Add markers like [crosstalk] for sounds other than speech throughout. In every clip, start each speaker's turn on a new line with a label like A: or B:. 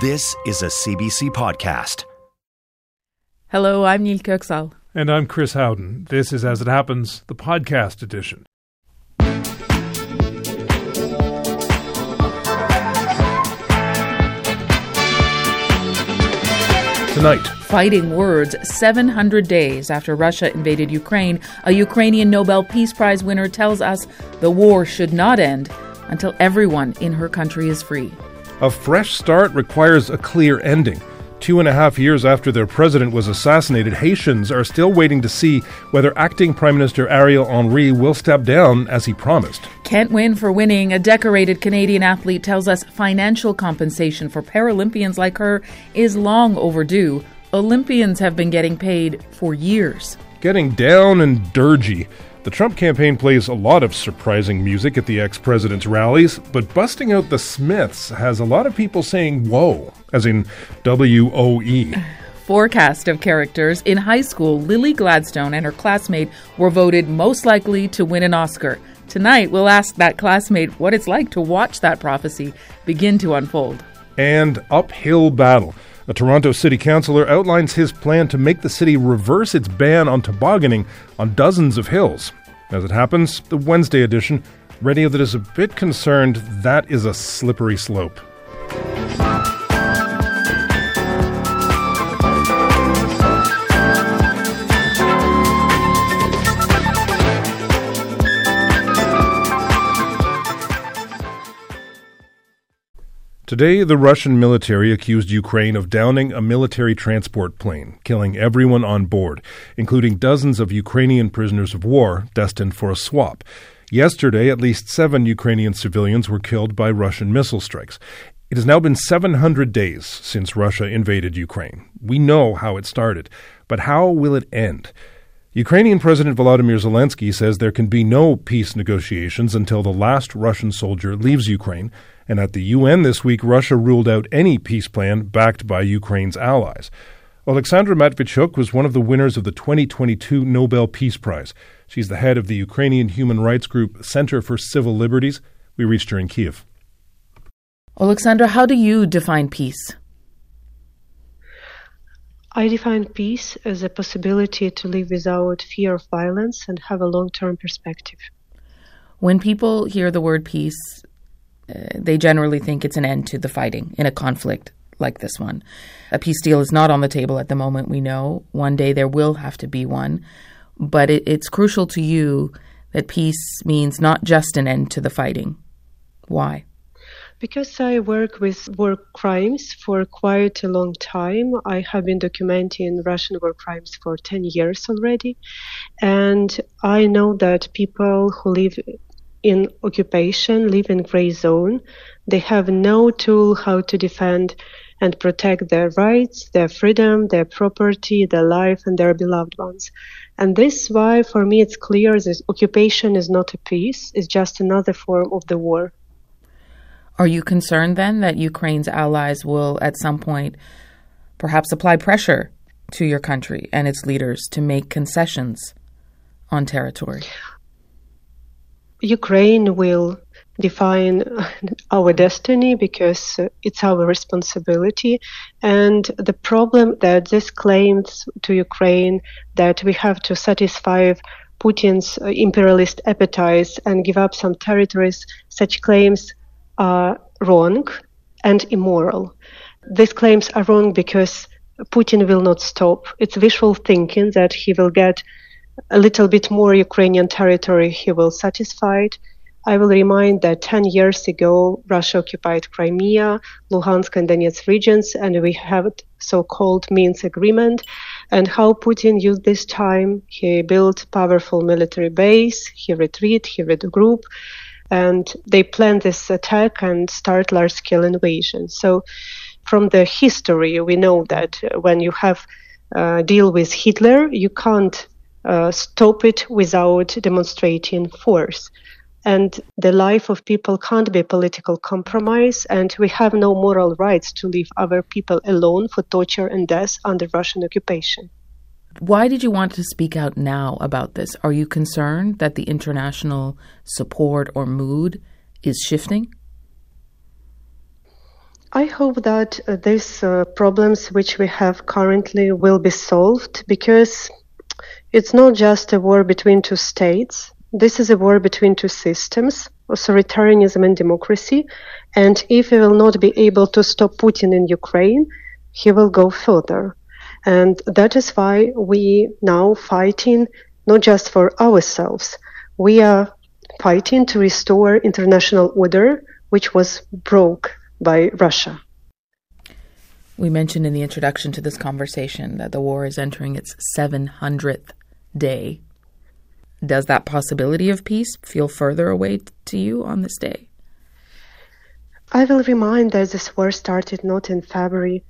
A: This is a CBC podcast.
B: Hello, I'm Nil Köksal.
C: And I'm Chris Howden. This is As It Happens, the podcast edition. Tonight,
B: Fighting words 700 days after Russia invaded Ukraine, a Ukrainian Nobel Peace Prize winner tells us the war should not end until everyone in her country is free.
C: A fresh start requires a clear ending. Two and a half years after their president was assassinated, Haitians are still waiting to see whether acting Prime Minister Ariel Henry will step down as he promised.
B: Can't win for winning. A decorated Canadian athlete tells us financial compensation for Paralympians like her is long overdue. Olympians have been getting paid for years.
C: Getting down and dirgy. The Trump campaign plays a lot of surprising music at the ex president's rallies, but busting out the Smiths has a lot of people saying whoa, as in W O E.
B: Forecast of characters. In high school, Lily Gladstone and her classmate were voted most likely to win an Oscar. Tonight, we'll ask that classmate what it's like to watch that prophecy begin to unfold.
C: And uphill battle. A Toronto city councillor outlines his plan to make the city reverse its ban on tobogganing on dozens of hills. As it happens, the Wednesday edition, radio that is a bit concerned that is a slippery slope. Today, the Russian military accused Ukraine of downing a military transport plane, killing everyone on board, including dozens of Ukrainian prisoners of war destined for a swap. Yesterday, at least seven Ukrainian civilians were killed by Russian missile strikes. It has now been 700 days since Russia invaded Ukraine. We know how it started, but how will it end? Ukrainian President Volodymyr Zelensky says there can be no peace negotiations until the last Russian soldier leaves Ukraine. And at the UN this week, Russia ruled out any peace plan backed by Ukraine's allies. Alexandra Matviichuk was one of the winners of the 2022 Nobel Peace Prize. She's the head of the Ukrainian human rights group Center for Civil Liberties. We reached her in Kiev.
B: Alexandra, how do you define peace?
D: I define peace as a possibility to live without fear of violence and have a long term perspective.
B: When people hear the word peace, Uh, they generally think it's an end to the fighting in a conflict like this one. A peace deal is not on the table at the moment, we know. One day there will have to be one. But it, it's crucial to you that peace means not just an end to the fighting. Why?
D: Because I work with war crimes for quite a long time, I have been documenting Russian war crimes for 10 years already. And I know that people who live in occupation live in gray zone. They have no tool how to defend and protect their rights, their freedom, their property, their life, and their beloved ones. And this is why, for me, it's clear that occupation is not a peace, it's just another form of the war.
B: Are you concerned then that Ukraine's allies will at some point perhaps apply pressure to your country and its leaders to make concessions on territory?
D: Ukraine will define our destiny because uh, it's our responsibility. And the problem that this claims to Ukraine that we have to satisfy Putin's uh, imperialist appetites and give up some territories, such claims are wrong and immoral. These claims are wrong because Putin will not stop. It's wishful thinking that he will get a little bit more Ukrainian territory, he will satisfy it. I will remind that 10 years ago, Russia occupied Crimea, Luhansk, and Donetsk regions, and we have so-called Minsk agreement. And how Putin used this time, he built powerful military base, he retreat, he regroup, and they plan this attack and start large scale invasion. So, from the history, we know that when you have uh, deal with Hitler, you can't uh, stop it without demonstrating force. And the life of people can't be a political compromise, and we have no moral rights to leave other people alone for torture and death under Russian occupation.
B: Why did you want to speak out now about this? Are you concerned that the international support or mood is shifting?
D: I hope that uh, these uh, problems which we have currently will be solved because it's not just a war between two states. This is a war between two systems, authoritarianism and democracy. And if we will not be able to stop Putin in Ukraine, he will go further. And that is why we now fighting not just for ourselves. We are fighting to restore international order, which was broke by Russia.
B: We mentioned in the introduction to this conversation that the war is entering its 700th day. Does that possibility of peace feel further away to you on this day?
D: I will remind that this war started not in February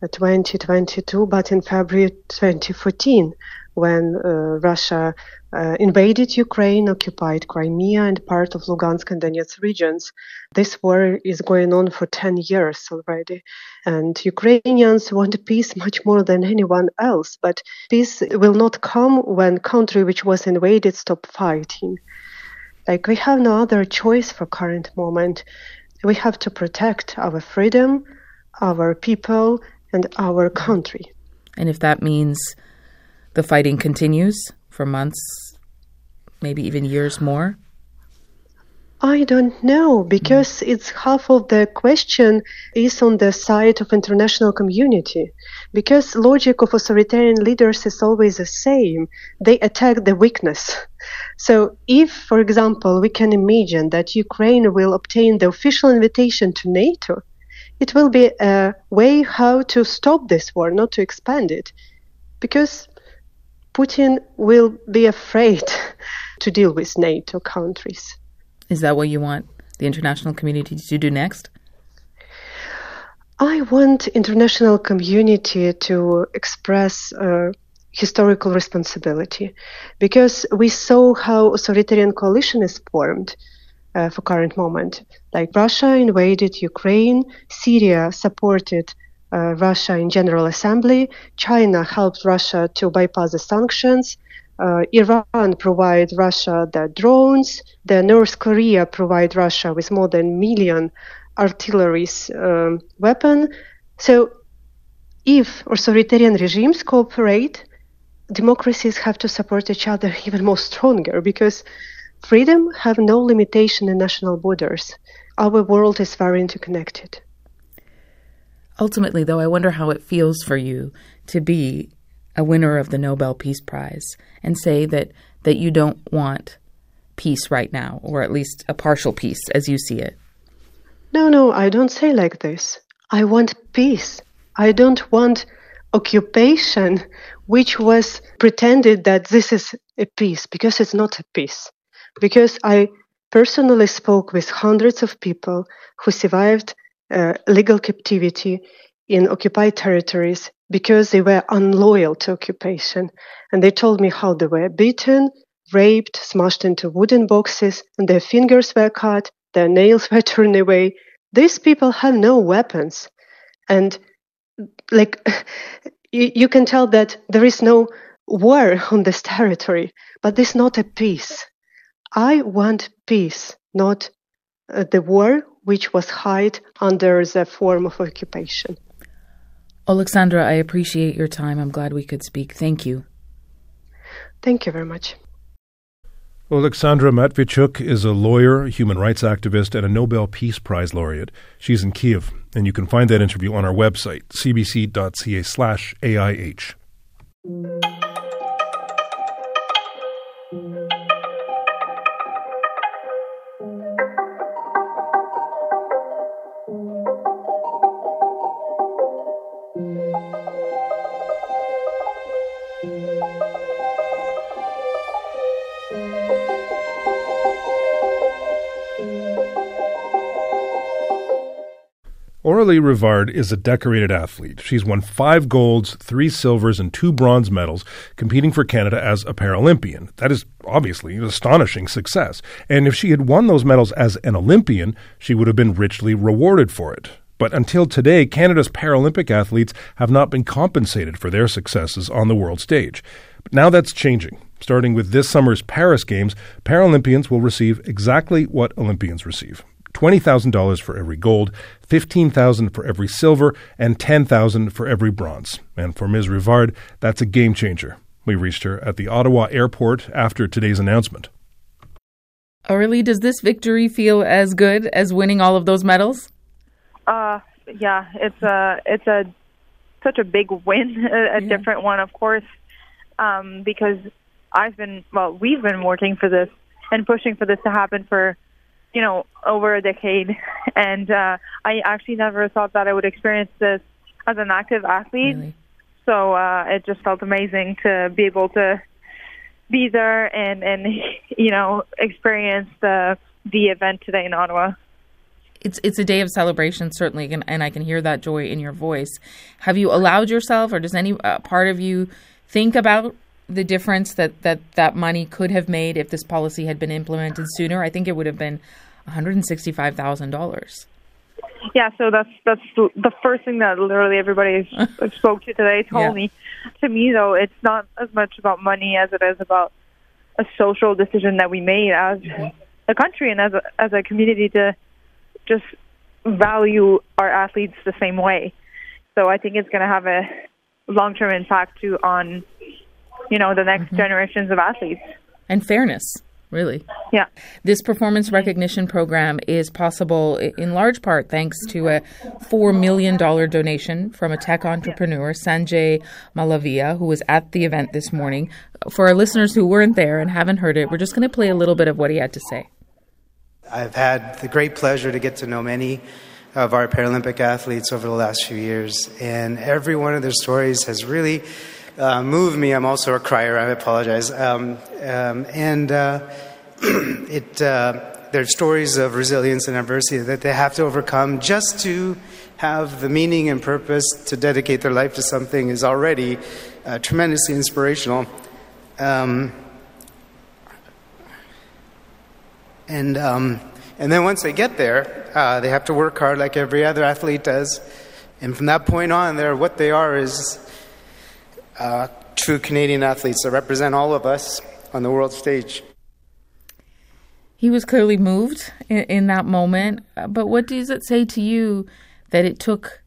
D: 2022, but in February 2014, when uh, Russia uh, invaded Ukraine, occupied Crimea and part of Lugansk and Donetsk regions. This war is going on for 10 years already. And Ukrainians want peace much more than anyone else, but peace will not come when country which was invaded stop fighting. Like we have no other choice for current moment. We have to protect our freedom, our people, and our country.
B: And if that means the fighting continues for months, maybe even years more?
D: I don't know because it's half of the question is on the side of international community. Because logic of authoritarian leaders is always the same. They attack the weakness. So if for example we can imagine that Ukraine will obtain the official invitation to NATO it will be a way how to stop this war, not to expand it, because Putin will be afraid [laughs] to deal with NATO countries.
B: Is that what you want the international community to do next?
D: I want international community to express uh, historical responsibility because we saw how authoritarian coalition is formed uh, for current moment. Like Russia invaded Ukraine, Syria supported uh, Russia in General Assembly, China helped Russia to bypass the sanctions, uh, Iran provide Russia the drones, the North Korea provide Russia with more than a million artillery um, weapon. So if authoritarian regimes cooperate, democracies have to support each other even more stronger because Freedom have no limitation in national borders. Our world is very interconnected.
B: Ultimately, though, I wonder how it feels for you to be a winner of the Nobel Peace Prize and say that, that you don't want peace right now, or at least a partial peace as you see it.
D: No, no, I don't say like this. I want peace. I don't want occupation, which was pretended that this is a peace, because it's not a peace because I personally spoke with hundreds of people who survived uh, legal captivity in occupied territories because they were unloyal to occupation. And they told me how they were beaten, raped, smashed into wooden boxes, and their fingers were cut, their nails [laughs] were torn away. These people have no weapons. And like, [laughs] you, you can tell that there is no war [laughs] on this territory, but this is not a peace. I want peace, not uh, the war which was hid under the form of occupation.
B: Alexandra, I appreciate your time. I'm glad we could speak. Thank you.
D: Thank you very much.
C: Alexandra Matviichuk is a lawyer, human rights activist, and a Nobel Peace Prize laureate. She's in Kiev, and you can find that interview on our website, cbc.ca slash AIH. Aurélie Rivard is a decorated athlete. She's won five golds, three silvers, and two bronze medals competing for Canada as a Paralympian. That is obviously an astonishing success. And if she had won those medals as an Olympian, she would have been richly rewarded for it. But until today, Canada's Paralympic athletes have not been compensated for their successes on the world stage. But now that's changing. Starting with this summer's Paris Games, Paralympians will receive exactly what Olympians receive $20,000 for every gold, 15000 for every silver, and 10000 for every bronze. And for Ms. Rivard, that's a game changer. We reached her at the Ottawa airport after today's announcement.
B: Aurélie, does this victory feel as good as winning all of those medals?
E: Uh, yeah, it's a it's a such a big win, [laughs] a, a
B: Yeah.
E: different one, of course, um, because I've been well, we've been working for this and pushing for this to happen for you know over a decade, [laughs] and uh, I actually never thought that I would experience this as an active athlete.
B: Really?
E: So uh, it just felt amazing to be able to be there and and [laughs] you know experience the the event today in Ottawa.
B: It's it's a day of celebration, certainly, and, and I can hear that joy in your voice. Have you allowed yourself, or does any uh, part of you think about the difference that, that that money could have made if this policy had been implemented sooner? I think it would have been one hundred and sixty-five thousand dollars.
E: Yeah, so that's that's the first thing that literally everybody I [laughs] spoke to today told
B: Yeah.
E: me. To me, though, it's not as much about money as it is about a social decision that we made as mm-hmm. a country and as a, as a community to just value our athletes the same way. So I think it's going to have a long term impact too on you know the next mm-hmm. generations of athletes.
B: And fairness, really.
E: Yeah.
B: This performance recognition program is possible in large part thanks to a $4 million donation from a tech entrepreneur, Sanjay Malaviya, who was at the event this morning. For our listeners who weren't there and haven't heard it, we're just going to play a little bit of what he had to say.
F: I've had the great pleasure to get to know many of our Paralympic athletes over the last few years, and every one of their stories has really uh, moved me. I'm also a crier, I apologize. Um, um, and uh, [clears throat] it, uh, they're stories of resilience and adversity that they have to overcome just to have the meaning and purpose to dedicate their life to something is already uh, tremendously inspirational. Um, And, um, and then once they get there, uh, they have to work hard like every other athlete does. And from that point on, they're, what they are is uh, true Canadian athletes that represent all of us on the world stage.
B: He was clearly moved in, in that moment, uh, but what does it say to you that it took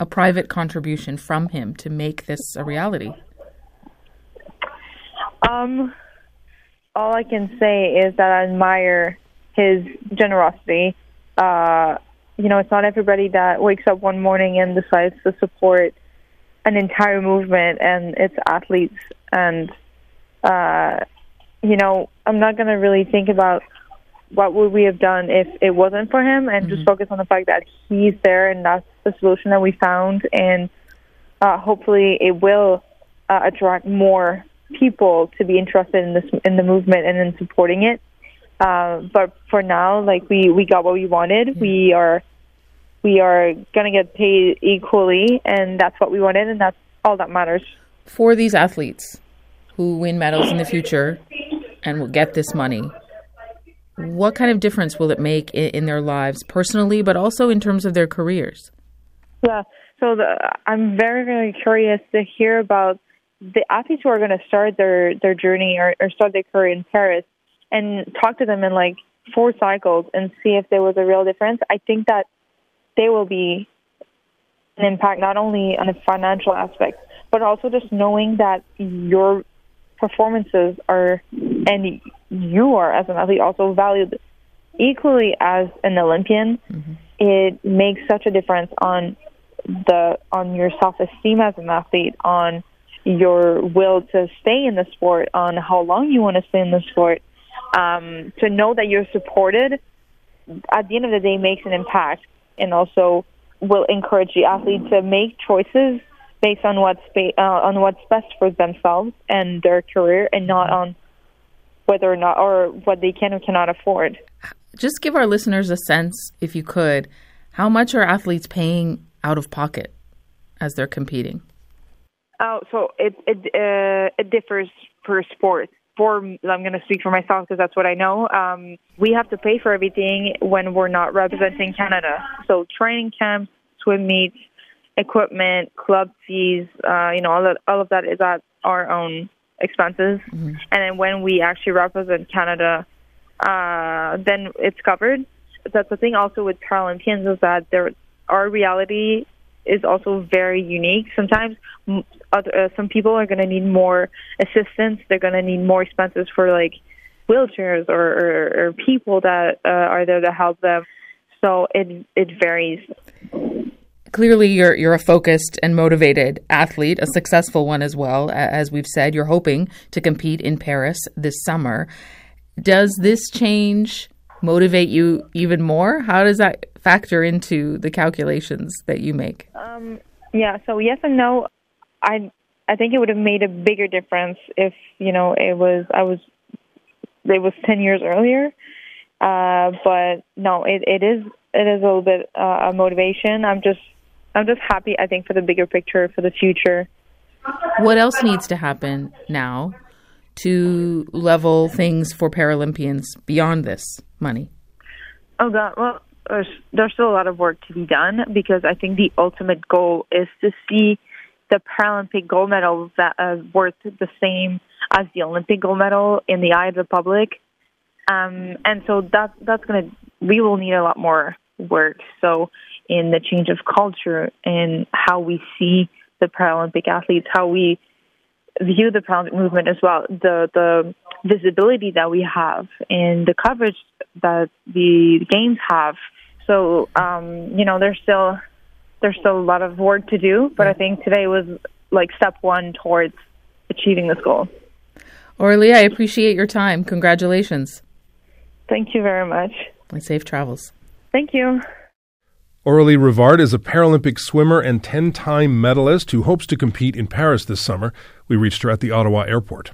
B: a private contribution from him to make this a reality?
E: Um, all I can say is that I admire his generosity. Uh, you know, it's not everybody that wakes up one morning and decides to support an entire movement and its athletes. And, uh, you know, I'm not going to really think about what would we have done if it wasn't for him and just focus on the fact that he's there and that's the solution that we found. And uh, hopefully it will uh, attract more people to be interested in this in the movement and in supporting it. Uh, but for now, like we we got what we wanted. We are we are gonna get paid equally, and that's what we wanted, and that's all that matters.
B: For these athletes who win medals in the future and will get this money, what kind of difference will it make in, in their lives personally, but also in terms of their careers?
E: Yeah. So the, I'm very very curious to hear about the athletes who are going to start their their journey or, or start their career in Paris, and talk to them in like four cycles and see if there was a real difference. I think that they will be an impact not only on the financial aspect, but also just knowing that your performances are and you are as an athlete also valued equally as an Olympian. It makes such a difference on the on your self esteem as an athlete, on your will to stay in the sport, on how long you want to stay in the sport. Um, to know that you're supported at the end of the day makes an impact and also will encourage the athlete to make choices based on what's ba- uh, on what's best for themselves and their career and not on whether or not or what they can or cannot afford.
B: Just give our listeners a sense, if you could, How much are athletes paying out of pocket as they're competing?
E: Oh, so it it uh, it differs per sport. For I'm going to speak for myself because that's what I know. Um, we have to pay for everything when we're not representing Canada. So training camps, swim meets, equipment, club fees, uh, you know, all of, all of that is at our own expenses. Mm-hmm. And then when we actually represent Canada, uh, then it's covered. That's the thing also with Paralympians is that there, our reality is also very unique. Sometimes other, uh, some people are going to need more assistance. They're going to need more expenses for like wheelchairs or, or, or people that uh, are there to help them. So it it varies.
B: Clearly, you're you're a focused and motivated athlete, a successful one as well. As we've said, you're hoping to compete in Paris this summer. Does this change motivate you even more? How does that factor into the calculations that you make?
E: Um, yeah, so yes and no. I I think it would have made a bigger difference if you know it was I was it was ten years earlier. Uh, but no, it, it is it is a little bit uh, a motivation. I'm just I'm just happy. I think for the bigger picture for the future.
B: What else needs to happen now to level things for Paralympians beyond this money?
E: Oh God, well, there's, there's still a lot of work to be done because I think the ultimate goal is to see the Paralympic gold medal that uh, worth the same as the Olympic gold medal in the eye of the public. Um, and so that that's gonna we will need a lot more work. So in the change of culture and how we see the Paralympic athletes, how we view the Paralympic movement as well, the the visibility that we have and the coverage that the games have. So um, you know, there's still there's still a lot of work to do, but I think today was like step one towards achieving this goal.
B: Aurelie, I appreciate your time. Congratulations.
E: Thank you very much.
B: And safe travels.
E: Thank you.
C: Aurelie Rivard is a Paralympic swimmer and 10 time medalist who hopes to compete in Paris this summer. We reached her at the Ottawa airport.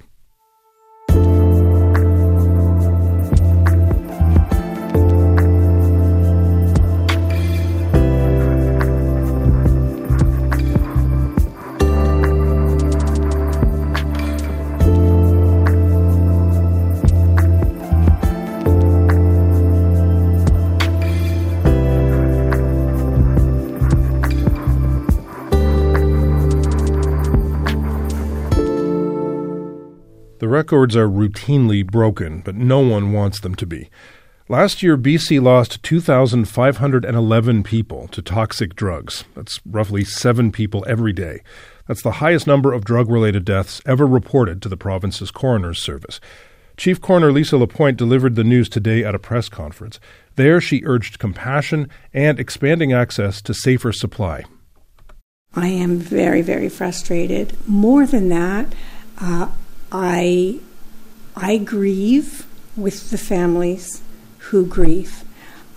C: Records are routinely broken, but no one wants them to be. Last year, BC lost 2,511 people to toxic drugs. That's roughly seven people every day. That's the highest number of drug related deaths ever reported to the province's coroner's service. Chief Coroner Lisa Lapointe delivered the news today at a press conference. There, she urged compassion and expanding access to safer supply.
G: I am very, very frustrated. More than that, uh, I I grieve with the families who grieve.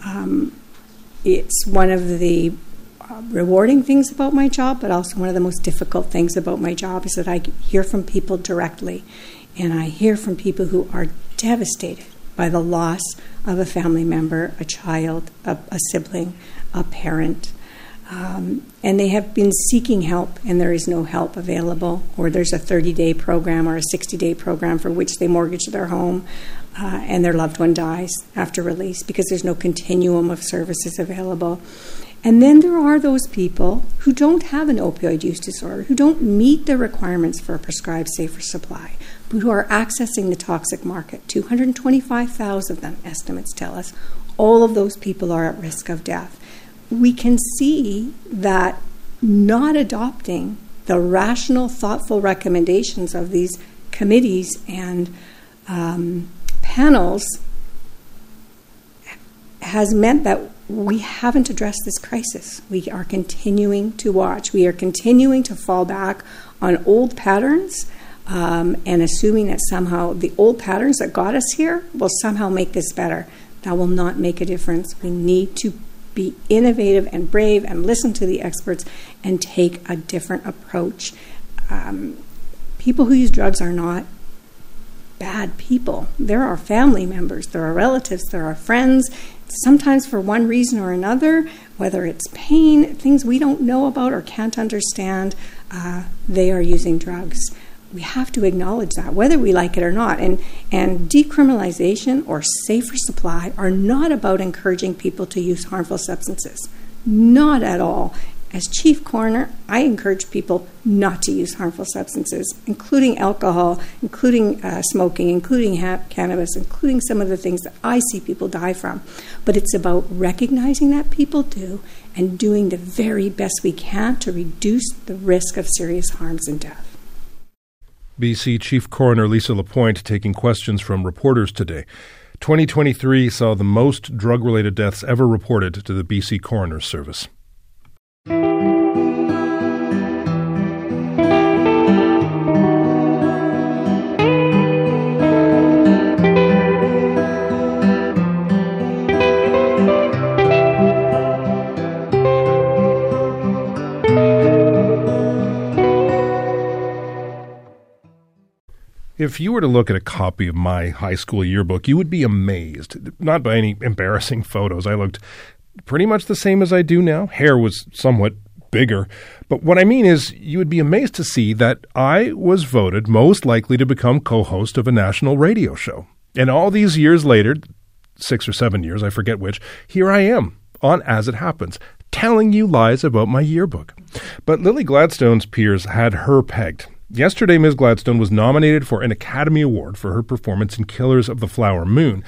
G: Um, it's one of the uh, rewarding things about my job, but also one of the most difficult things about my job is that I hear from people directly, and I hear from people who are devastated by the loss of a family member, a child, a, a sibling, a parent. Um, and they have been seeking help, and there is no help available, or there's a 30 day program or a 60 day program for which they mortgage their home, uh, and their loved one dies after release because there's no continuum of services available. And then there are those people who don't have an opioid use disorder, who don't meet the requirements for a prescribed safer supply, but who are accessing the toxic market. 225,000 of them, estimates tell us. All of those people are at risk of death we can see that not adopting the rational, thoughtful recommendations of these committees and um, panels has meant that we haven't addressed this crisis. We are continuing to watch. We are continuing to fall back on old patterns um, and assuming that somehow the old patterns that got us here will somehow make this better. That will not make a difference. We need to be innovative and brave and listen to the experts and take a different approach. Um, people who use drugs are not bad people. There are family members, there are relatives, there are friends, sometimes for one reason or another, whether it's pain, things we don't know about or can't understand, uh, they are using drugs. We have to acknowledge that, whether we like it or not. And, and decriminalization or safer supply are not about encouraging people to use harmful substances. Not at all. As chief coroner, I encourage people not to use harmful substances, including alcohol, including uh, smoking, including ha- cannabis, including some of the things that I see people die from. But it's about recognizing that people do and doing the very best we can to reduce the risk of serious harms and death.
C: BC Chief Coroner Lisa Lapointe taking questions from reporters today. 2023 saw the most drug related deaths ever reported to the BC Coroner's Service. If you were to look at a copy of my high school yearbook, you would be amazed. Not by any embarrassing photos. I looked pretty much the same as I do now. Hair was somewhat bigger. But what I mean is, you would be amazed to see that I was voted most likely to become co host of a national radio show. And all these years later, six or seven years, I forget which, here I am on As It Happens, telling you lies about my yearbook. But Lily Gladstone's peers had her pegged. Yesterday, Ms. Gladstone was nominated for an Academy Award for her performance in Killers of the Flower Moon.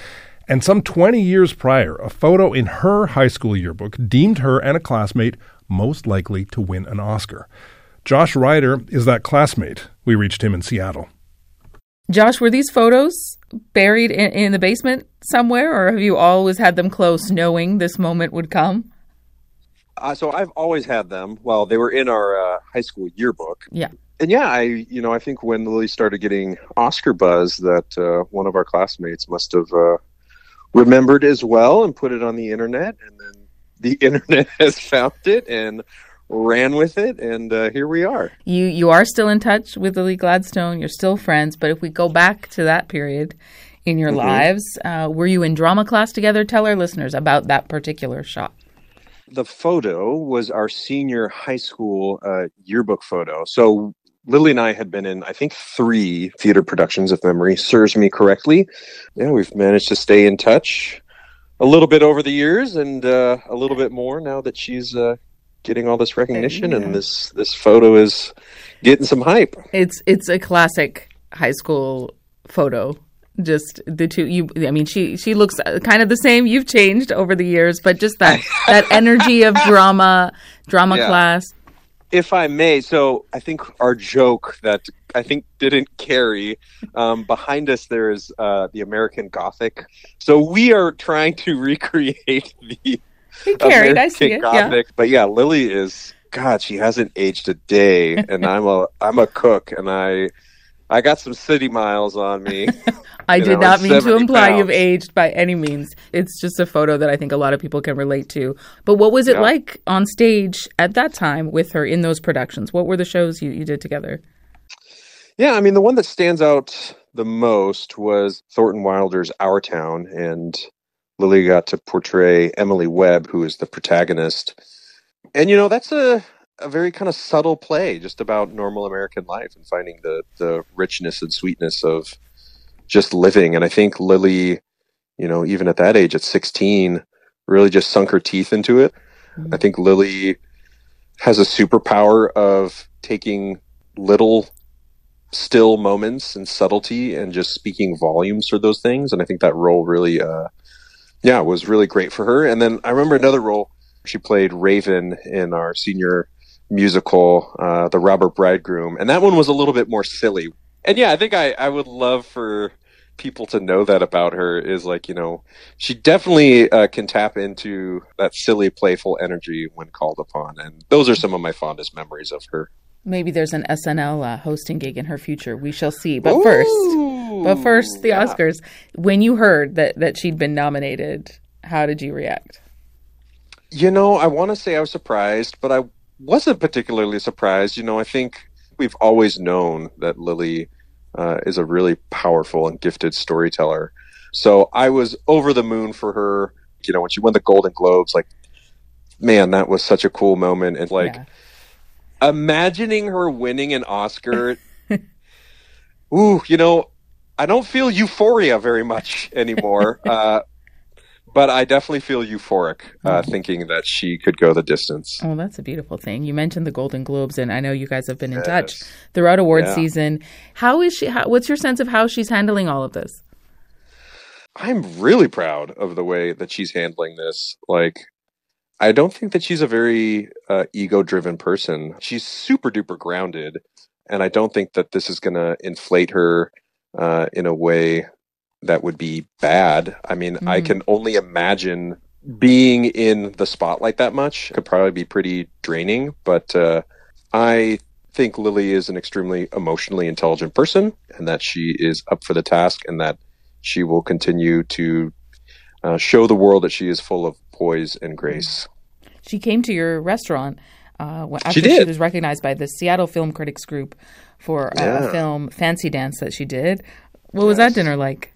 C: And some 20 years prior, a photo in her high school yearbook deemed her and a classmate most likely to win an Oscar. Josh Ryder is that classmate. We reached him in Seattle.
B: Josh, were these photos buried in, in the basement somewhere, or have you always had them close, knowing this moment would come?
H: Uh, so I've always had them. Well, they were in our uh, high school yearbook.
B: Yeah
H: and yeah, I you know I think when Lily started getting Oscar buzz, that uh, one of our classmates must have uh, remembered as well and put it on the internet, and then the [laughs] internet has found it and ran with it, and uh, here we are.
B: You you are still in touch with Lily Gladstone. You're still friends, but if we go back to that period in your mm-hmm. lives, uh, were you in drama class together? Tell our listeners about that particular shot
H: the photo was our senior high school uh, yearbook photo. So Lily and I had been in, I think, three theater productions, if memory serves me correctly. Yeah, we've managed to stay in touch a little bit over the years, and uh, a little bit more now that she's uh, getting all this recognition, yeah. and this this photo is getting some hype.
B: It's it's a classic high school photo. Just the two you. I mean, she she looks kind of the same. You've changed over the years, but just that [laughs] that energy of drama, drama yeah. class
H: if I may, so I think our joke that I think didn't carry um, behind us there is uh, the American Gothic. So we are trying to [laughs] recreate the
B: carried, American
H: Gothic. Yeah. But yeah, Lily is God. She hasn't aged a day, and I'm a I'm a cook, and I I got some city miles on me. [laughs]
B: I did know, not mean to imply pounds. you've aged by any means. It's just a photo that I think a lot of people can relate to. But what was it yeah. like on stage at that time with her in those productions? What were the shows you, you did together?
H: Yeah, I mean, the one that stands out the most was Thornton Wilder's Our Town, and Lily got to portray Emily Webb, who is the protagonist. And you know, that's a a very kind of subtle play just about normal American life and finding the the richness and sweetness of just living. And I think Lily, you know, even at that age, at 16, really just sunk her teeth into it. Mm-hmm. I think Lily has a superpower of taking little still moments and subtlety and just speaking volumes for those things. And I think that role really, uh, yeah, was really great for her. And then I remember another role she played Raven in our senior musical, uh, The Robber Bridegroom, and that one was a little bit more silly. And yeah, I think I, I would love for people to know that about her is like you know she definitely uh, can tap into that silly playful energy when called upon and those are some of my fondest memories of her.
B: Maybe there's an snl uh, hosting gig in her future. We shall see. But Ooh, first but first the yeah. oscars. When you heard that that she'd been nominated how did you react?
H: You know i want to say i was surprised but i wasn't particularly surprised. You know, I think we've always known that Lily uh, is a really powerful and gifted storyteller. So I was over the moon for her You know, when she won the Golden Globes, like, man, that was such a cool moment. And like,
B: Yeah.
H: imagining her winning an Oscar, [laughs] ooh, you know, I don't feel euphoria very much anymore. [laughs] uh, but I definitely feel euphoric uh, thinking that she could go the distance.
B: Oh, that's a beautiful thing. You mentioned the Golden Globes, and I know you guys have been in
H: Yes.
B: touch throughout award
H: Yeah.
B: season. How is she? How, what's your sense of how she's handling all of this?
H: I'm really proud of the way that she's handling this. Like, I don't think that she's a very uh, ego driven person. She's super duper grounded. And I don't think that this is going to inflate her uh, in a way that would be bad. I mean, I
B: Mhm.
H: can only imagine being in the spotlight that much could probably be pretty draining. But uh, I think Lily is an extremely emotionally intelligent person and that she is up for the task and that she will continue to uh, show the world that she is full of poise and grace.
B: She came to your restaurant uh, after
H: She
B: she, was recognized by the Seattle Film Critics Group for
H: Yeah.
B: a film Fancy Dance that she did. What was that dinner like?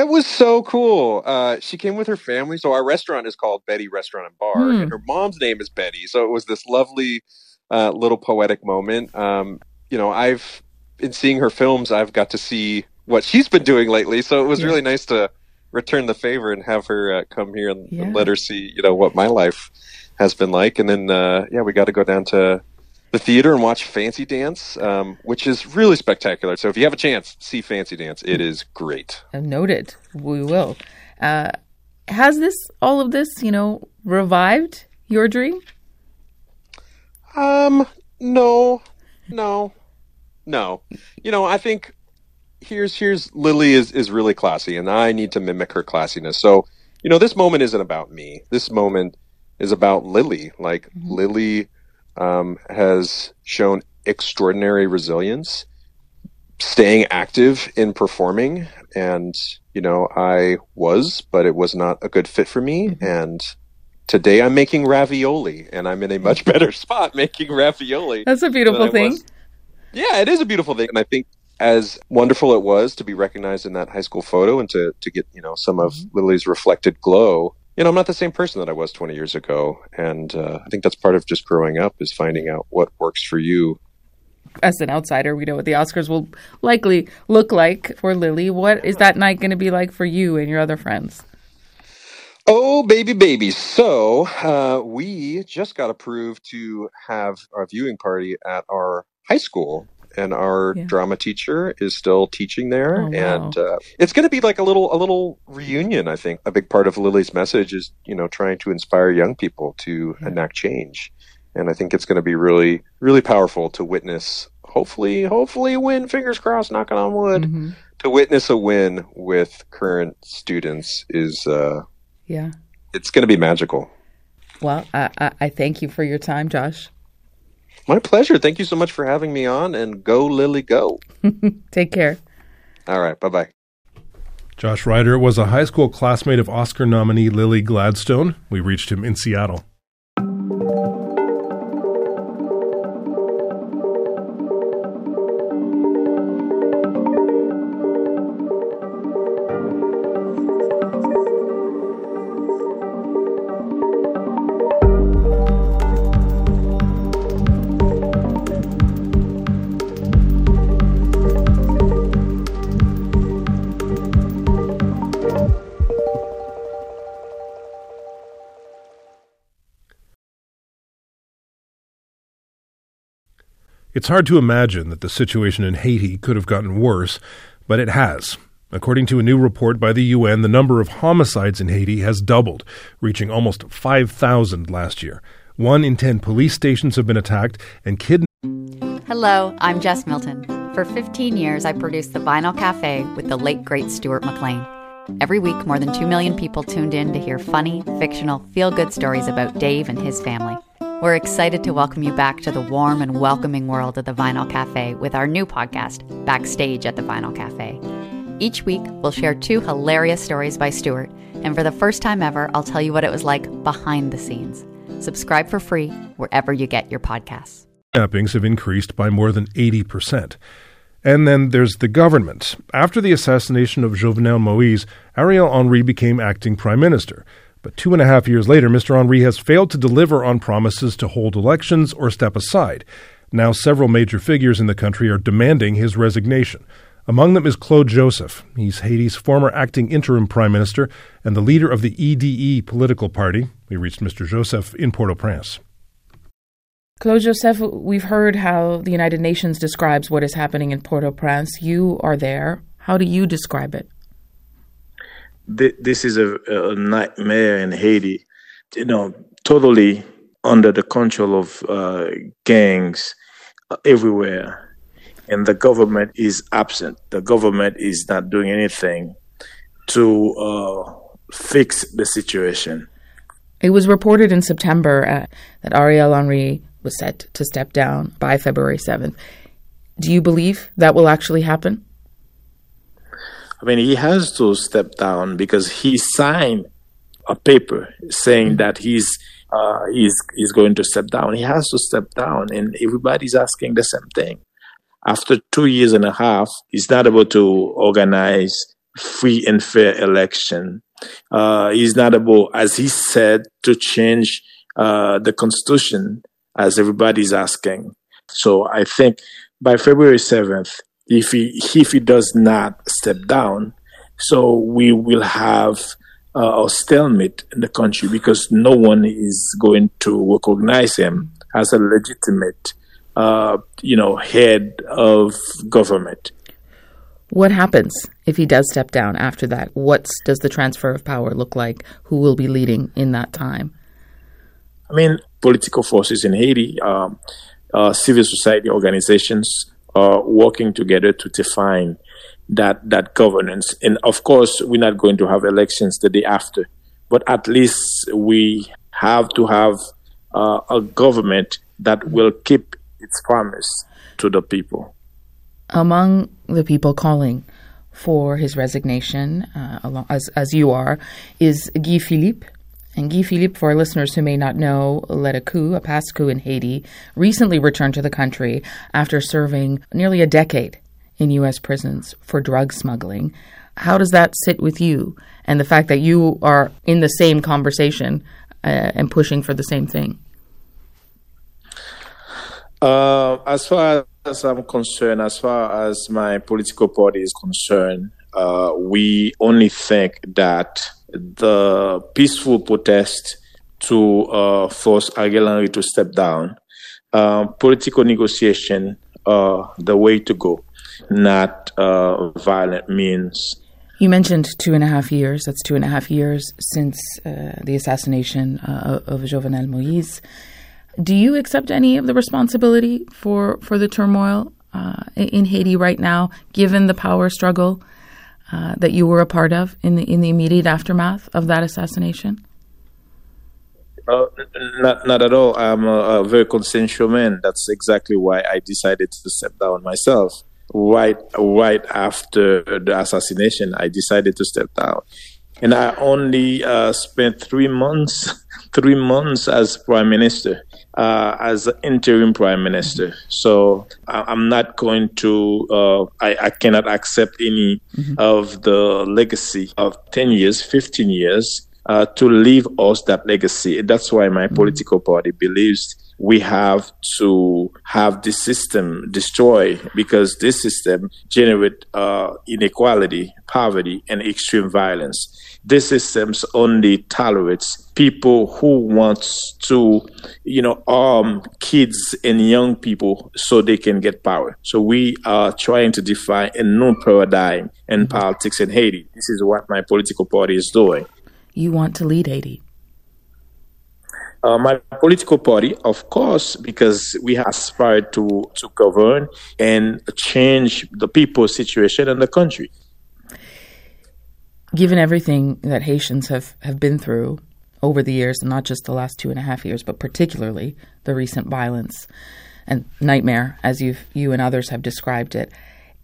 H: It was so cool. Uh, she came with her family. So our restaurant is called Betty Restaurant and Bar,
B: Hmm.
H: and her mom's name is Betty. So it was this lovely uh, little poetic moment. Um, you know, I've in seeing her films, I've got to see what she's been doing lately. So it was
B: Yeah.
H: really nice to return the favor and have her uh, come here and, and let her see, you know, what my life has been like. And then, uh, yeah, we got to go down to the theater and watch Fancy Dance, um, which is really spectacular. So if you have a chance, see Fancy Dance. It is great.
B: Noted. We will. Uh, has this all of this, you know, revived your dream?
H: Um, no, no, no. You know, I think here's here's Lily is is really classy, and I need to mimic her classiness. So, you know, this moment isn't about me. This moment is about Lily. Like Lily um, has shown extraordinary resilience, staying active in performing, and you know, I was, but it was not a good fit for me, and. Today I'm making ravioli, and I'm in a much better [laughs] spot making ravioli.
B: That's a beautiful thing.
H: was- Yeah, it is a beautiful thing, and I think as wonderful it was to be recognized in that high school photo and to to get you know some of
B: Mm-hmm.
H: Lily's reflected glow. You know, I'm not the same person that I was 20 years ago, and uh, I think that's part of just growing up is finding out what works for you.
B: As an outsider, we know what the Oscars will likely look like for Lily. What is that night going to be like for you and your other friends?
H: Oh, baby, baby. So, uh, we just got approved to have our viewing party at our high school. And our
B: Yeah.
H: drama teacher is still teaching there,
B: Oh, wow.
H: and uh, it's going to be like a little a little reunion. I think a big part of Lily's message is you know trying to inspire young people to enact change, and I think it's going to be really really powerful to witness. Hopefully, hopefully, win. Fingers crossed. Knocking on wood.
B: Mhm.
H: To witness a win with current students is uh,
B: Yeah.
H: it's going to be magical.
B: Well, I, I, I thank you for your time, Josh.
H: My pleasure. Thank you so much for having me on and go Lily go. [laughs]
B: Take care.
H: All right, bye-bye.
C: Josh Ryder was a high school classmate of Oscar nominee Lily Gladstone. We reached him in Seattle. It's hard to imagine that the situation in Haiti could have gotten worse, but it has. According to a new report by the UN, the number of homicides in Haiti has doubled, reaching almost 5,000 last year. One in 10 police stations have been attacked, and kidnapped.
I: Hello, I'm Jess Milton. For 15 years, I produced The Vinyl Cafe with the late, great Stuart McLean. Every week, more than 2 million people tuned in to hear funny, fictional, feel good stories about Dave and his family. We're excited to welcome you back to the warm and welcoming world of The Vinyl Cafe with our new podcast, Backstage at the Vinyl Cafe. Each week, we'll share two hilarious stories by Stuart, and for the first time ever, I'll tell you what it was like behind the scenes. Subscribe for free wherever you get your podcasts.
C: Kidnappings have increased by more than 80%. And then there's the government. After the assassination of Jovenel Moise, Ariel Henry became acting prime minister. But two and a half years later, Mr. Henry has failed to deliver on promises to hold elections or step aside. Now, several major figures in the country are demanding his resignation. Among them is Claude Joseph. He's Haiti's former acting interim prime minister and the leader of the EDE political party. We reached Mr. Joseph in Port au Prince.
B: Claude Joseph, we've heard how the United Nations describes what is happening in Port au Prince. You are there. How do you describe it?
J: This is a, a nightmare in Haiti. You know, totally under the control of uh, gangs uh, everywhere and the government is absent. The government is not doing anything to uh, fix the situation.
B: It was reported in September uh, that Ariel Henry was set to step down by February 7th. Do you believe that will actually happen?
J: I mean, he has to step down because he signed a paper saying mm-hmm. that he's uh, he's he's going to step down. He has to step down, and everybody's asking the same thing after two years and a half, he's not able to organize free and fair election. Uh, he's not able, as he said, to change uh, the constitution, as everybody's asking. So I think by February 7th, if he if he does not step down, so we will have uh, a stalemate in the country because no one is going to recognize him as a legitimate uh, you know, head of government.
B: What happens if he does step down after that? What does the transfer of power look like? Who will be leading in that time?
J: I mean, political forces in Haiti, um, uh, civil society organizations are working together to define that that governance. And of course, we're not going to have elections the day after, but at least we have to have uh, a government that will keep its promise to the people.
B: Among the people calling for his resignation, uh, as, as you are, is Guy Philippe. And Guy Philippe, for our listeners who may not know, led a coup, a past coup in Haiti, recently returned to the country after serving nearly a decade in U.S. prisons for drug smuggling. How does that sit with you and the fact that you are in the same conversation uh, and pushing for the same thing?
J: Uh, as far as I'm concerned, as far as my political party is concerned, uh, we only think that the peaceful protest to uh, force Ariel Henry to step down, uh, political negotiation are the way to go, not uh, violent means.
B: You mentioned two and a half years. That's two and a half years since uh, the assassination of Jovenel Moise. Do you accept any of the responsibility for, for the turmoil uh, in Haiti right now, given the power struggle uh, that you were a part of in the in the immediate aftermath of that assassination?
J: Uh, not, not at all. I'm a, a, very consensual man. That's exactly why I decided to step down myself. Right, right after the assassination, I decided to step down, and I only uh, spent three months, [laughs] three months as prime minister uh, as interim prime minister. So I, am not going to, uh, I, I, cannot accept any mm-hmm. of the legacy of 10 years, 15 years uh, to leave us that legacy. That's why my mm-hmm. political party believes we have to have this system destroyed because this system generate uh, inequality, poverty, and extreme violence. This system only tolerates people who wants to, you know, arm kids and young people so they can get power. So we are trying to define a new paradigm in politics in Haiti. This is what my political party is doing.
B: You want to lead Haiti?
J: Uh, my political party, of course, because we aspire to, to govern and change the people's situation in the country.
B: Given everything that Haitians have, have been through over the years, and not just the last two and a half years, but particularly the recent violence and nightmare, as you you and others have described it,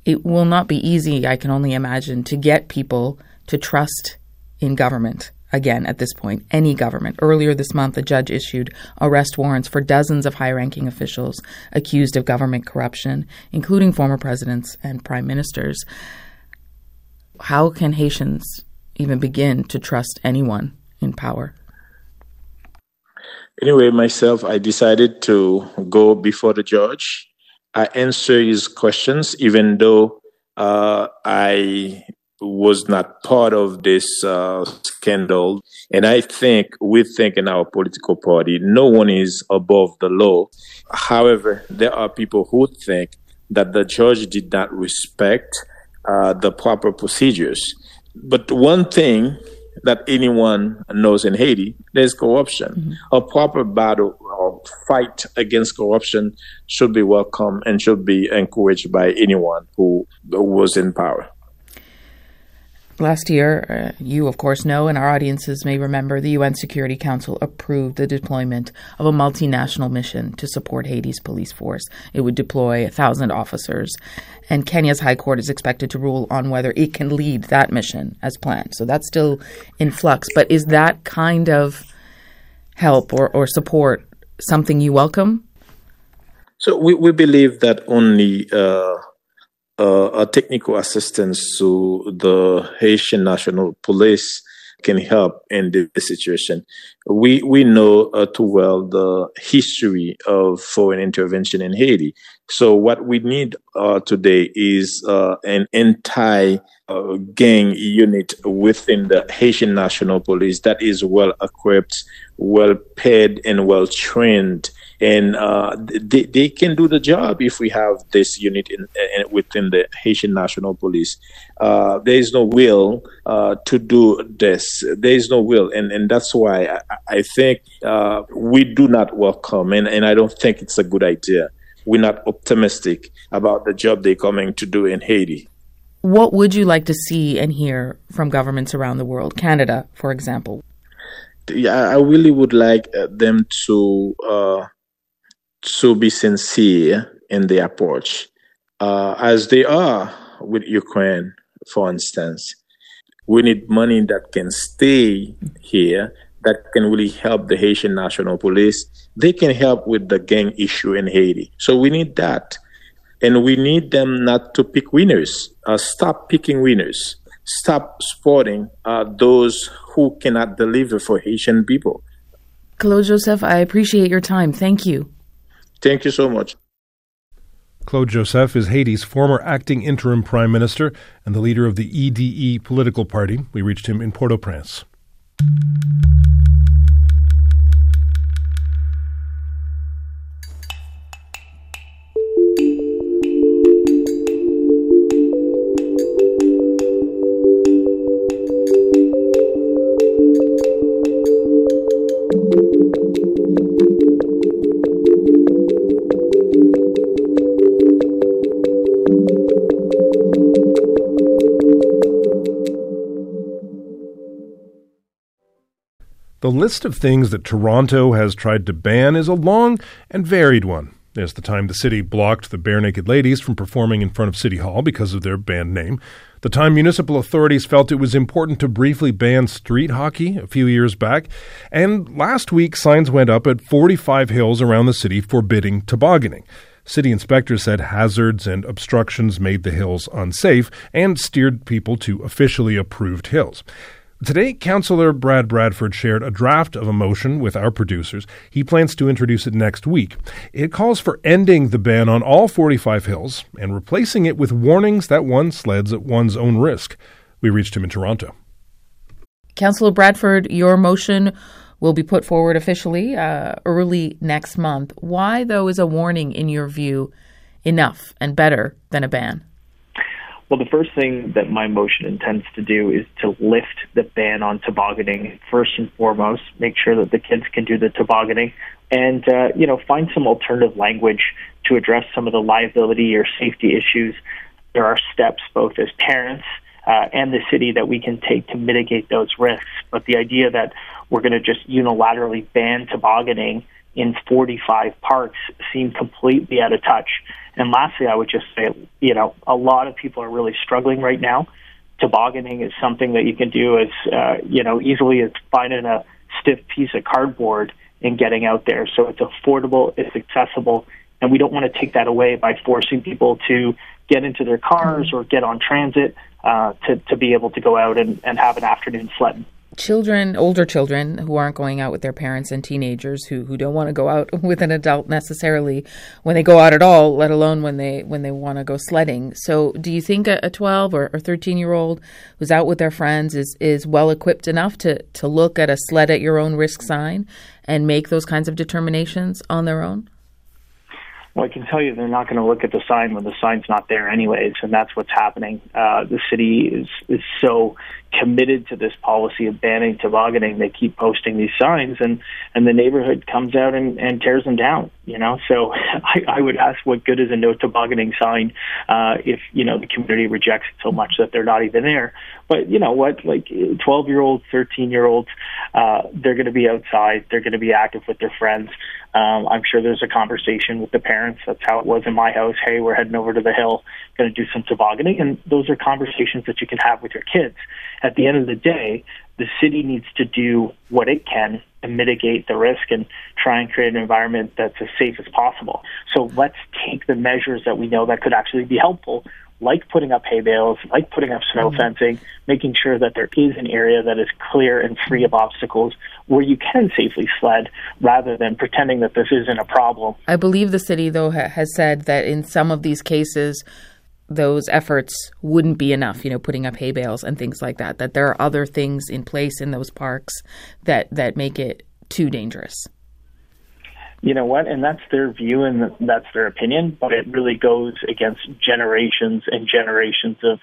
B: it will not be easy, I can only imagine, to get people to trust in government again at this point, any government. Earlier this month, a judge issued arrest warrants for dozens of high ranking officials accused of government corruption, including former presidents and prime ministers. How can Haitians even begin to trust anyone in power?
J: Anyway, myself, I decided to go before the judge. I answer his questions, even though uh, I was not part of this uh, scandal. And I think we think in our political party, no one is above the law. However, there are people who think that the judge did not respect uh, the proper procedures. But one thing that anyone knows in Haiti, there's corruption. Mm-hmm. A proper battle or fight against corruption should be welcome and should be encouraged by anyone who was in power.
B: Last year, uh, you of course know, and our audiences may remember, the UN Security Council approved the deployment of a multinational mission to support Haiti's police force. It would deploy a thousand officers, and Kenya's High Court is expected to rule on whether it can lead that mission as planned. So that's still in flux. But is that kind of help or, or support something you welcome?
J: So we, we believe that only. Uh uh, a technical assistance to the Haitian National Police can help in this situation. We we know uh, too well the history of foreign intervention in Haiti. So what we need uh, today is uh, an anti uh, gang unit within the Haitian National Police that is well equipped, well paid, and well trained and uh, they, they can do the job if we have this unit in, in within the Haitian National Police. Uh, there is no will uh, to do this. There is no will, and and that's why I, I think uh, we do not welcome, and and I don't think it's a good idea. We're not optimistic about the job they're coming to do in Haiti.
B: What would you like to see and hear from governments around the world? Canada, for example.
J: Yeah, I really would like uh, them to uh, to be sincere in their approach, uh, as they are with Ukraine, for instance. We need money that can stay here, that can really help the Haitian National Police. They can help with the gang issue in Haiti. So we need that. And we need them not to pick winners. Uh, stop picking winners. Stop supporting uh, those who cannot deliver for Haitian people.
B: Claude Joseph, I appreciate your time. Thank you.
J: Thank you so much.
C: Claude Joseph is Haiti's former acting interim prime minister and the leader of the EDE political party. We reached him in Port au Prince. List of things that Toronto has tried to ban is a long and varied one. There's the time the city blocked the Barenaked Ladies from performing in front of City Hall because of their band name. The time municipal authorities felt it was important to briefly ban street hockey a few years back. And last week, signs went up at 45 hills around the city forbidding tobogganing. City inspectors said hazards and obstructions made the hills unsafe and steered people to officially approved hills. Today, Councillor Brad Bradford shared a draft of a motion with our producers. He plans to introduce it next week. It calls for ending the ban on all 45 hills and replacing it with warnings that one sleds at one's own risk. We reached him in Toronto.
B: Councillor Bradford, your motion will be put forward officially uh, early next month. Why, though, is a warning, in your view, enough and better than a ban?
K: Well, the first thing that my motion intends to do is to lift the ban on tobogganing first and foremost, make sure that the kids can do the tobogganing, and uh, you know find some alternative language to address some of the liability or safety issues. There are steps both as parents uh, and the city that we can take to mitigate those risks. But the idea that we're going to just unilaterally ban tobogganing in 45 parks seem completely out of touch. And lastly, I would just say, you know, a lot of people are really struggling right now tobogganing is something that you can do as uh, you know easily as finding a stiff piece of cardboard and getting out there. So it's affordable, it's accessible, and we don't want to take that away by forcing people to get into their cars or get on transit uh, to to be able to go out and, and have an afternoon sledding
B: children, older children who aren't going out with their parents and teenagers who, who don't want to go out [laughs] with an adult necessarily when they go out at all, let alone when they when they want to go sledding. So do you think a, a 12 or, or 13 year old who's out with their friends is, is well equipped enough to, to look at a sled at your own risk sign and make those kinds of determinations on their own?
K: Well, I can tell you they're not going to look at the sign when the sign's not there, anyways, and that's what's happening. Uh, the city is is so committed to this policy of banning tobogganing. They keep posting these signs, and and the neighborhood comes out and, and tears them down. You know, so [laughs] I, I would ask, what good is a no tobogganing sign uh, if you know the community rejects it so much that they're not even there? But you know what, like twelve year olds, thirteen year olds, uh, they're going to be outside. They're going to be active with their friends. Um, I'm sure there's a conversation with the parents. That's how it was in my house. Hey, we're heading over to the hill, going to do some tobogganing, and those are conversations that you can have with your kids at the end of the day, the city needs to do what it can to mitigate the risk and try and create an environment that's as safe as possible. So let's take the measures that we know that could actually be helpful, like putting up hay bales, like putting up snow mm-hmm. fencing, making sure that there is an area that is clear and free of obstacles where you can safely sled rather than pretending that this isn't a problem.
B: I believe the city, though, ha- has said that in some of these cases, those efforts wouldn't be enough, you know, putting up hay bales and things like that, that there are other things in place in those parks that, that make it too dangerous.
K: You know what? And that's their view and that's their opinion, but it really goes against generations and generations of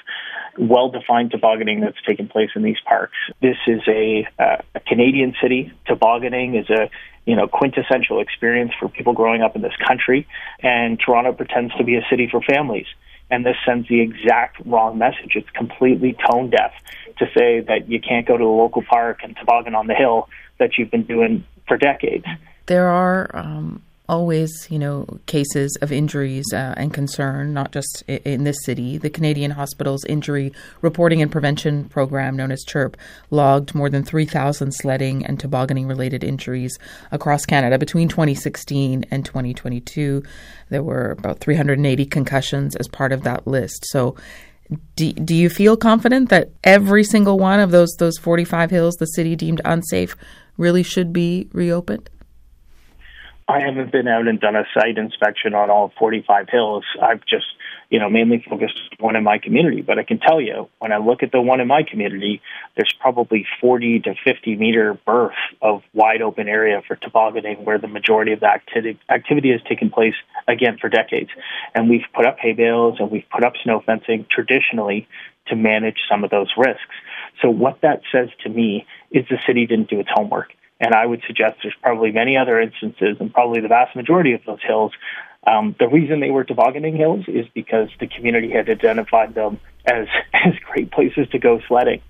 K: well defined tobogganing that's taken place in these parks. This is a, uh, a Canadian city. Tobogganing is a you know quintessential experience for people growing up in this country, and Toronto pretends to be a city for families and this sends the exact wrong message. It's completely tone deaf to say that you can't go to a local park and toboggan on the hill that you've been doing for decades.
B: There are um, always, you know, cases of injuries uh, and concern, not just in this city. The Canadian Hospitals Injury Reporting and Prevention Program, known as CHIRP, logged more than 3,000 sledding and tobogganing related injuries across Canada between 2016 and 2022. There were about 380 concussions as part of that list. So, do, do you feel confident that every single one of those those 45 hills the city deemed unsafe really should be reopened?
K: I haven't been out and done a site inspection on all 45 hills. I've just, you know, mainly focused on one in my community. But I can tell you, when I look at the one in my community, there's probably 40 to 50 meter berth of wide open area for tobogganing where the majority of the activity, activity has taken place, again, for decades. And we've put up hay bales and we've put up snow fencing traditionally to manage some of those risks. So what that says to me is the city didn't do its homework. And I would suggest there's probably many other instances, and probably the vast majority of those hills. Um, the reason they were tobogganing hills is because the community had identified them as [laughs] as great places to go sledding.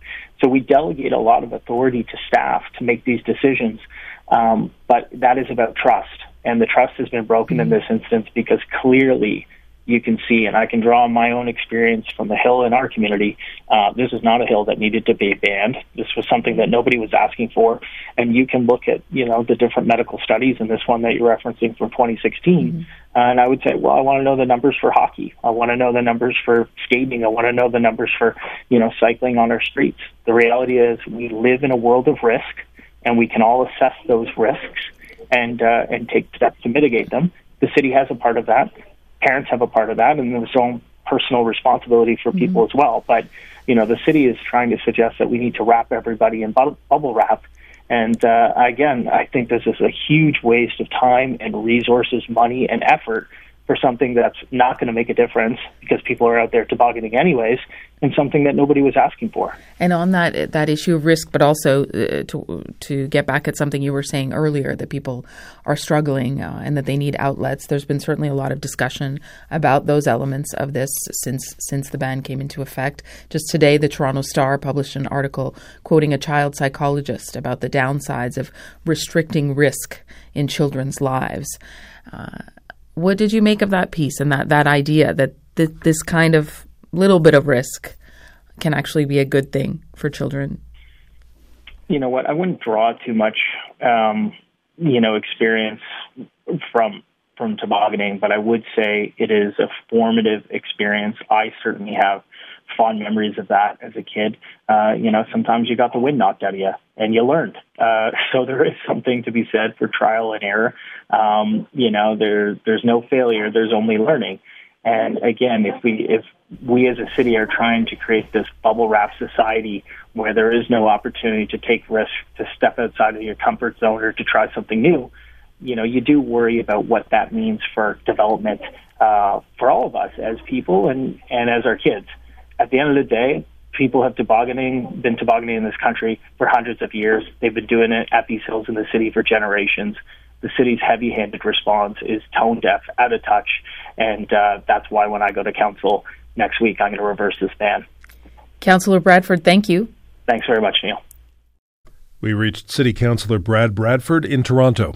K: So we delegate a lot of authority to staff to make these decisions, um, but that is about trust, and the trust has been broken in this instance because clearly you can see, and I can draw on my own experience from the hill in our community. Uh, this is not a hill that needed to be banned. This was something that nobody was asking for, and you can look at you know the different medical studies and this one that you're referencing from 2016. Mm-hmm. and I would say, well, I want to know the numbers for hockey. I want to know the numbers for skating. I want to know the numbers for you know cycling on our streets. The reality is, we live in a world of risk, and we can all assess those risks and uh, and take steps to mitigate them. The city has a part of that parents have a part of that, and there's own personal responsibility for mm-hmm. people mm-hmm. as well. But you know, the city is trying to suggest that we need to wrap everybody in bu- bubble wrap. And uh, again, I think this is a huge waste of time and resources, money and effort for something that's not going to make a difference because people are out there tobogganing anyways, and something that nobody was asking for.
B: And on that that issue of risk, but also uh, to to get back at something you were saying earlier that people are struggling uh, and that they need outlets. There's been certainly a lot of discussion about those elements of this since since the ban came into effect. Just today, the Toronto Star published an article quoting a child psychologist about the downsides of restricting risk in children's lives. Uh, what did you make of that piece and that, that idea that th- this kind of little bit of risk can actually be a good thing for children?
K: You know what? I wouldn't draw too much, um, you know, experience from from tobogganing, but I would say it is a formative experience. I certainly have fond memories of that as a kid. Uh, you know, sometimes you got the wind knocked out of you and you learned. Uh, [laughs] so there is something to be said for trial and error. Um, you know, there there's no failure. There's only learning. And again, if we if we as a city are trying to create this bubble wrap society where there is no opportunity to take risks, to step outside of your comfort zone, or to try something new, you know, you do worry about what that means for development uh, for all of us as people and and as our kids. At the end of the day, people have tobogganing been tobogganing in this country for hundreds of years. They've been doing it at these hills in the city for generations the city's heavy-handed response is tone deaf, out of touch, and uh, that's why when I go to council next week, I'm going to reverse this ban.
B: Councillor Bradford, thank you.
K: Thanks very much, Nil.
C: We reached City Councillor Brad Bradford in Toronto.